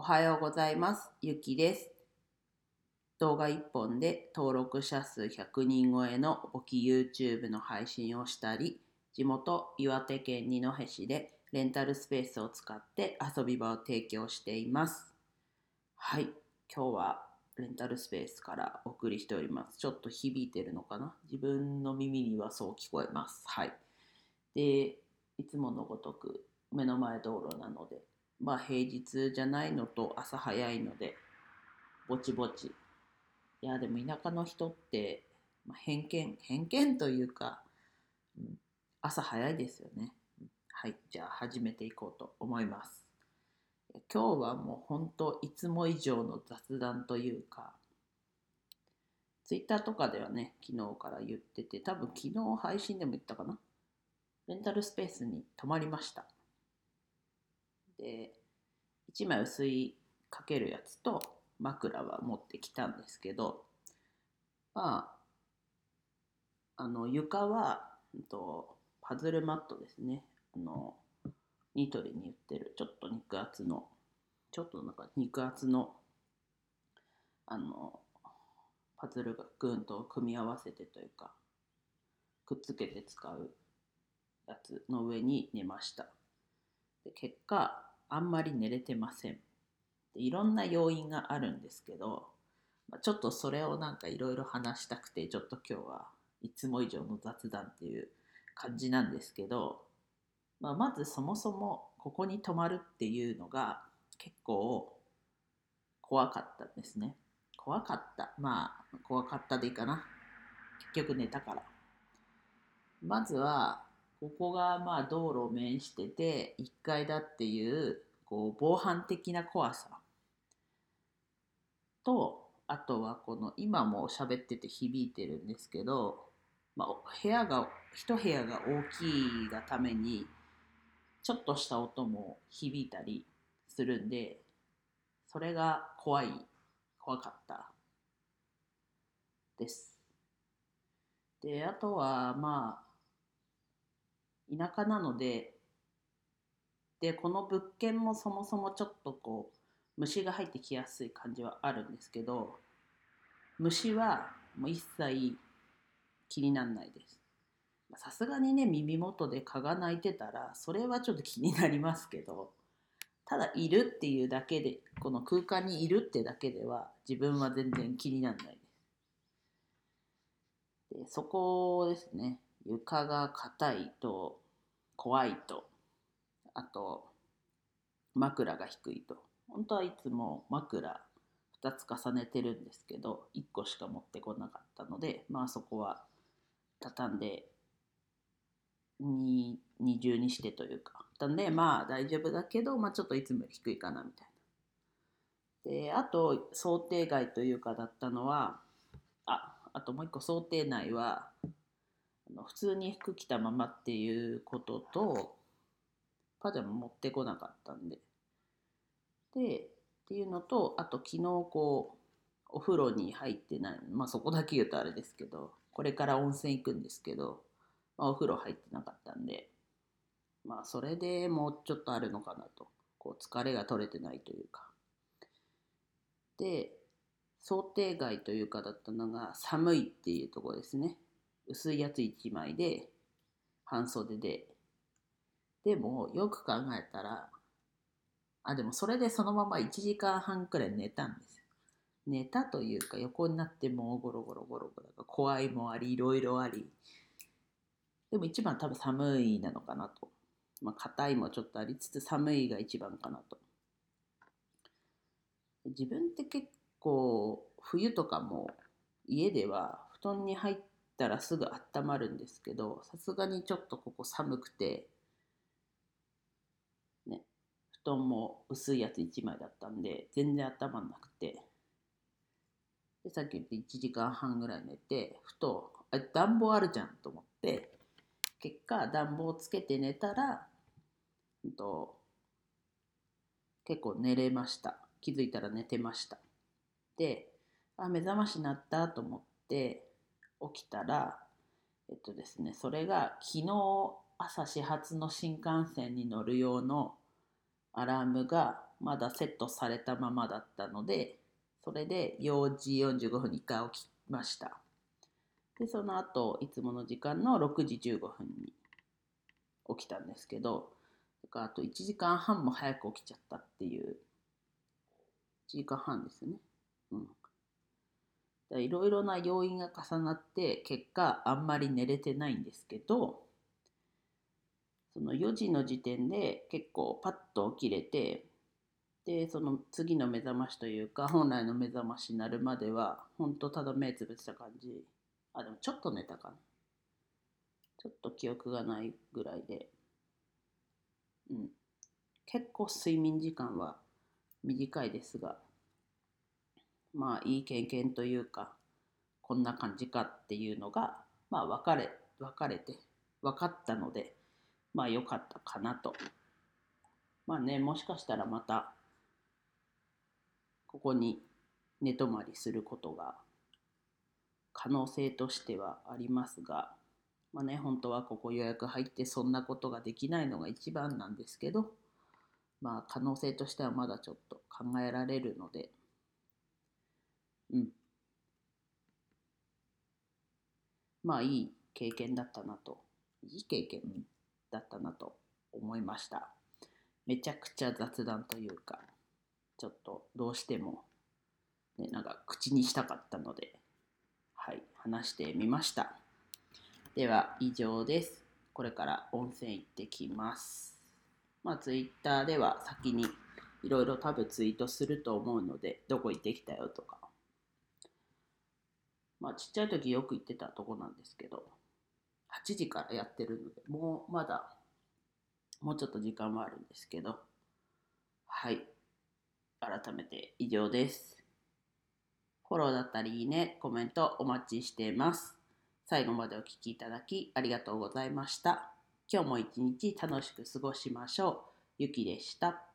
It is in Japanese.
おはようございます。ゆきです。動画1本で登録者数100人超えの簿記 YouTube の配信をしたり、地元岩手県二戸市でレンタルスペースを使って遊び場を提供しています。はい、今日はレンタルスペースからお送りしております。ちょっと響いてるのかな？自分の耳にはそう聞こえます。はい。で、いつものごとく目の前道路なので、まあ平日じゃないのと朝早いので、ぼちぼち。いや、でも田舎の人って、まあ、偏見、偏見というか、うん朝早いですよね。はい、じゃあ始めていこうと思います。今日はもう本当いつも以上の雑談というか、ツイッターとかではね、昨日から言ってて、多分昨日配信でも言ったかな？レンタルスペースに泊まりました。で、1枚薄いかけるやつと枕は持ってきたんですけど、まあ、あの床は、んと、パズルマットですね。あの、ニトリに売ってる、ちょっと肉厚の、ちょっとなんか肉厚の、あの、パズルがグーンと組み合わせてというか、くっつけて使うやつの上に寝ました。で結果、あんまり寝れてません。でいろんな要因があるんですけど、まあ、ちょっとそれをなんかいろいろ話したくて、ちょっと今日はいつも以上の雑談っていう感じなんですけど、まあ、まずそもそもここに泊まるっていうのが結構怖かったんですね。怖かった。まあ、怖かったでいいかな。結局寝たから。まずは、ここがまあ道路を面してて1階だっていうこう防犯的な怖さ。とあとはこの今も喋ってて響いてるんですけど、まあ、部屋が一部屋が大きいがためにちょっとした音も響いたりするんでそれが怖い怖かった。です。であとはまあ田舎なのででこの物件もそもそもちょっとこう虫が入ってきやすい感じはあるんですけど虫はもう一切気にならないです。さすがにね耳元で蚊が鳴いてたらそれはちょっと気になりますけどただいるっていうだけでこの空間にいるってだけでは自分は全然気にならないです。でそこですね。床が硬いと怖いとあと枕が低いと。本当はいつも枕2つ重ねてるんですけど1個しか持ってこなかったのでまあそこは畳んで二重にしてというか。畳んでまあ大丈夫だけど、まあ、ちょっといつもより低いかなみたいな。であと想定外というかだったのはああともう一個想定内は普通に服着たままっていうこととパジャマ持ってこなかったんで。でっていうのとあと昨日こうお風呂に入ってない。まあそこだけ言うとあれですけどこれから温泉行くんですけど、まあ、お風呂入ってなかったんで。まあそれでもうちょっとあるのかなと。こう疲れが取れてないというか。で想定外というかだったのが寒いっていうとこですね。薄いやつ1枚で半袖で。でもよく考えたらあでもそれでそのまま1時間半くらい寝たんです寝たというか横になってもうゴロゴロゴロゴロ怖いもありいろいろあり。でも一番多分寒いなのかなと。まあ硬いもちょっとありつつ寒いが一番かなと。自分って結構冬とかも家では布団に入ってたらすぐ温まるんですけどさすがにちょっとここ寒くてね布団も薄いやつ1枚だったんで全然温まんなくて。でさっき言って1時間半ぐらい寝てふとあ暖房あるじゃんと思って結果暖房つけて寝たら、うんと、結構寝れました。気づいたら寝てました。であ目覚まし鳴ったと思って起きたらえっとですねそれが昨日朝始発の新幹線に乗る用のアラームがまだセットされたままだったのでそれで4時45分に1回起きました。でその後いつもの時間の6時15分に起きたんですけどあと1時間半も早く起きちゃったっていう。1時間半ですね。うん。いろいろな要因が重なって結果あんまり寝れてないんですけどその4時の時点で結構パッと起きれてでその次の目覚ましというか本来の目覚ましになるまでは本当ただ目つぶった感じ。あでもちょっと寝たかな。ちょっと記憶がないぐらいで。うん。結構睡眠時間は短いですがまあいい経験というかこんな感じかっていうのがまあ分かれ分かれて分かったのでまあ良かったかなと。まあねもしかしたらまたここに寝泊まりすることが可能性としてはありますがまあね本当はここ予約入ってそんなことができないのが一番なんですけどまあ可能性としてはまだちょっと考えられるのでうん。まあいい経験だったなと、いい経験だったなと思いました。めちゃくちゃ雑談というか、ちょっとどうしても、ね、なんか口にしたかったので、はい、話してみました。では以上です。これから温泉行ってきます。まあツイッターでは先にいろいろ多分ツイートすると思うので、どこ行ってきたよとか、まあちっちゃい時よく行ってたとこなんですけど、8時からやってるので、もうまだ、もうちょっと時間はあるんですけど、はい。改めて以上です。フォローだったりいいね、コメントお待ちしています。最後までお聴きいただきありがとうございました。今日も一日楽しく過ごしましょう。ゆきでした。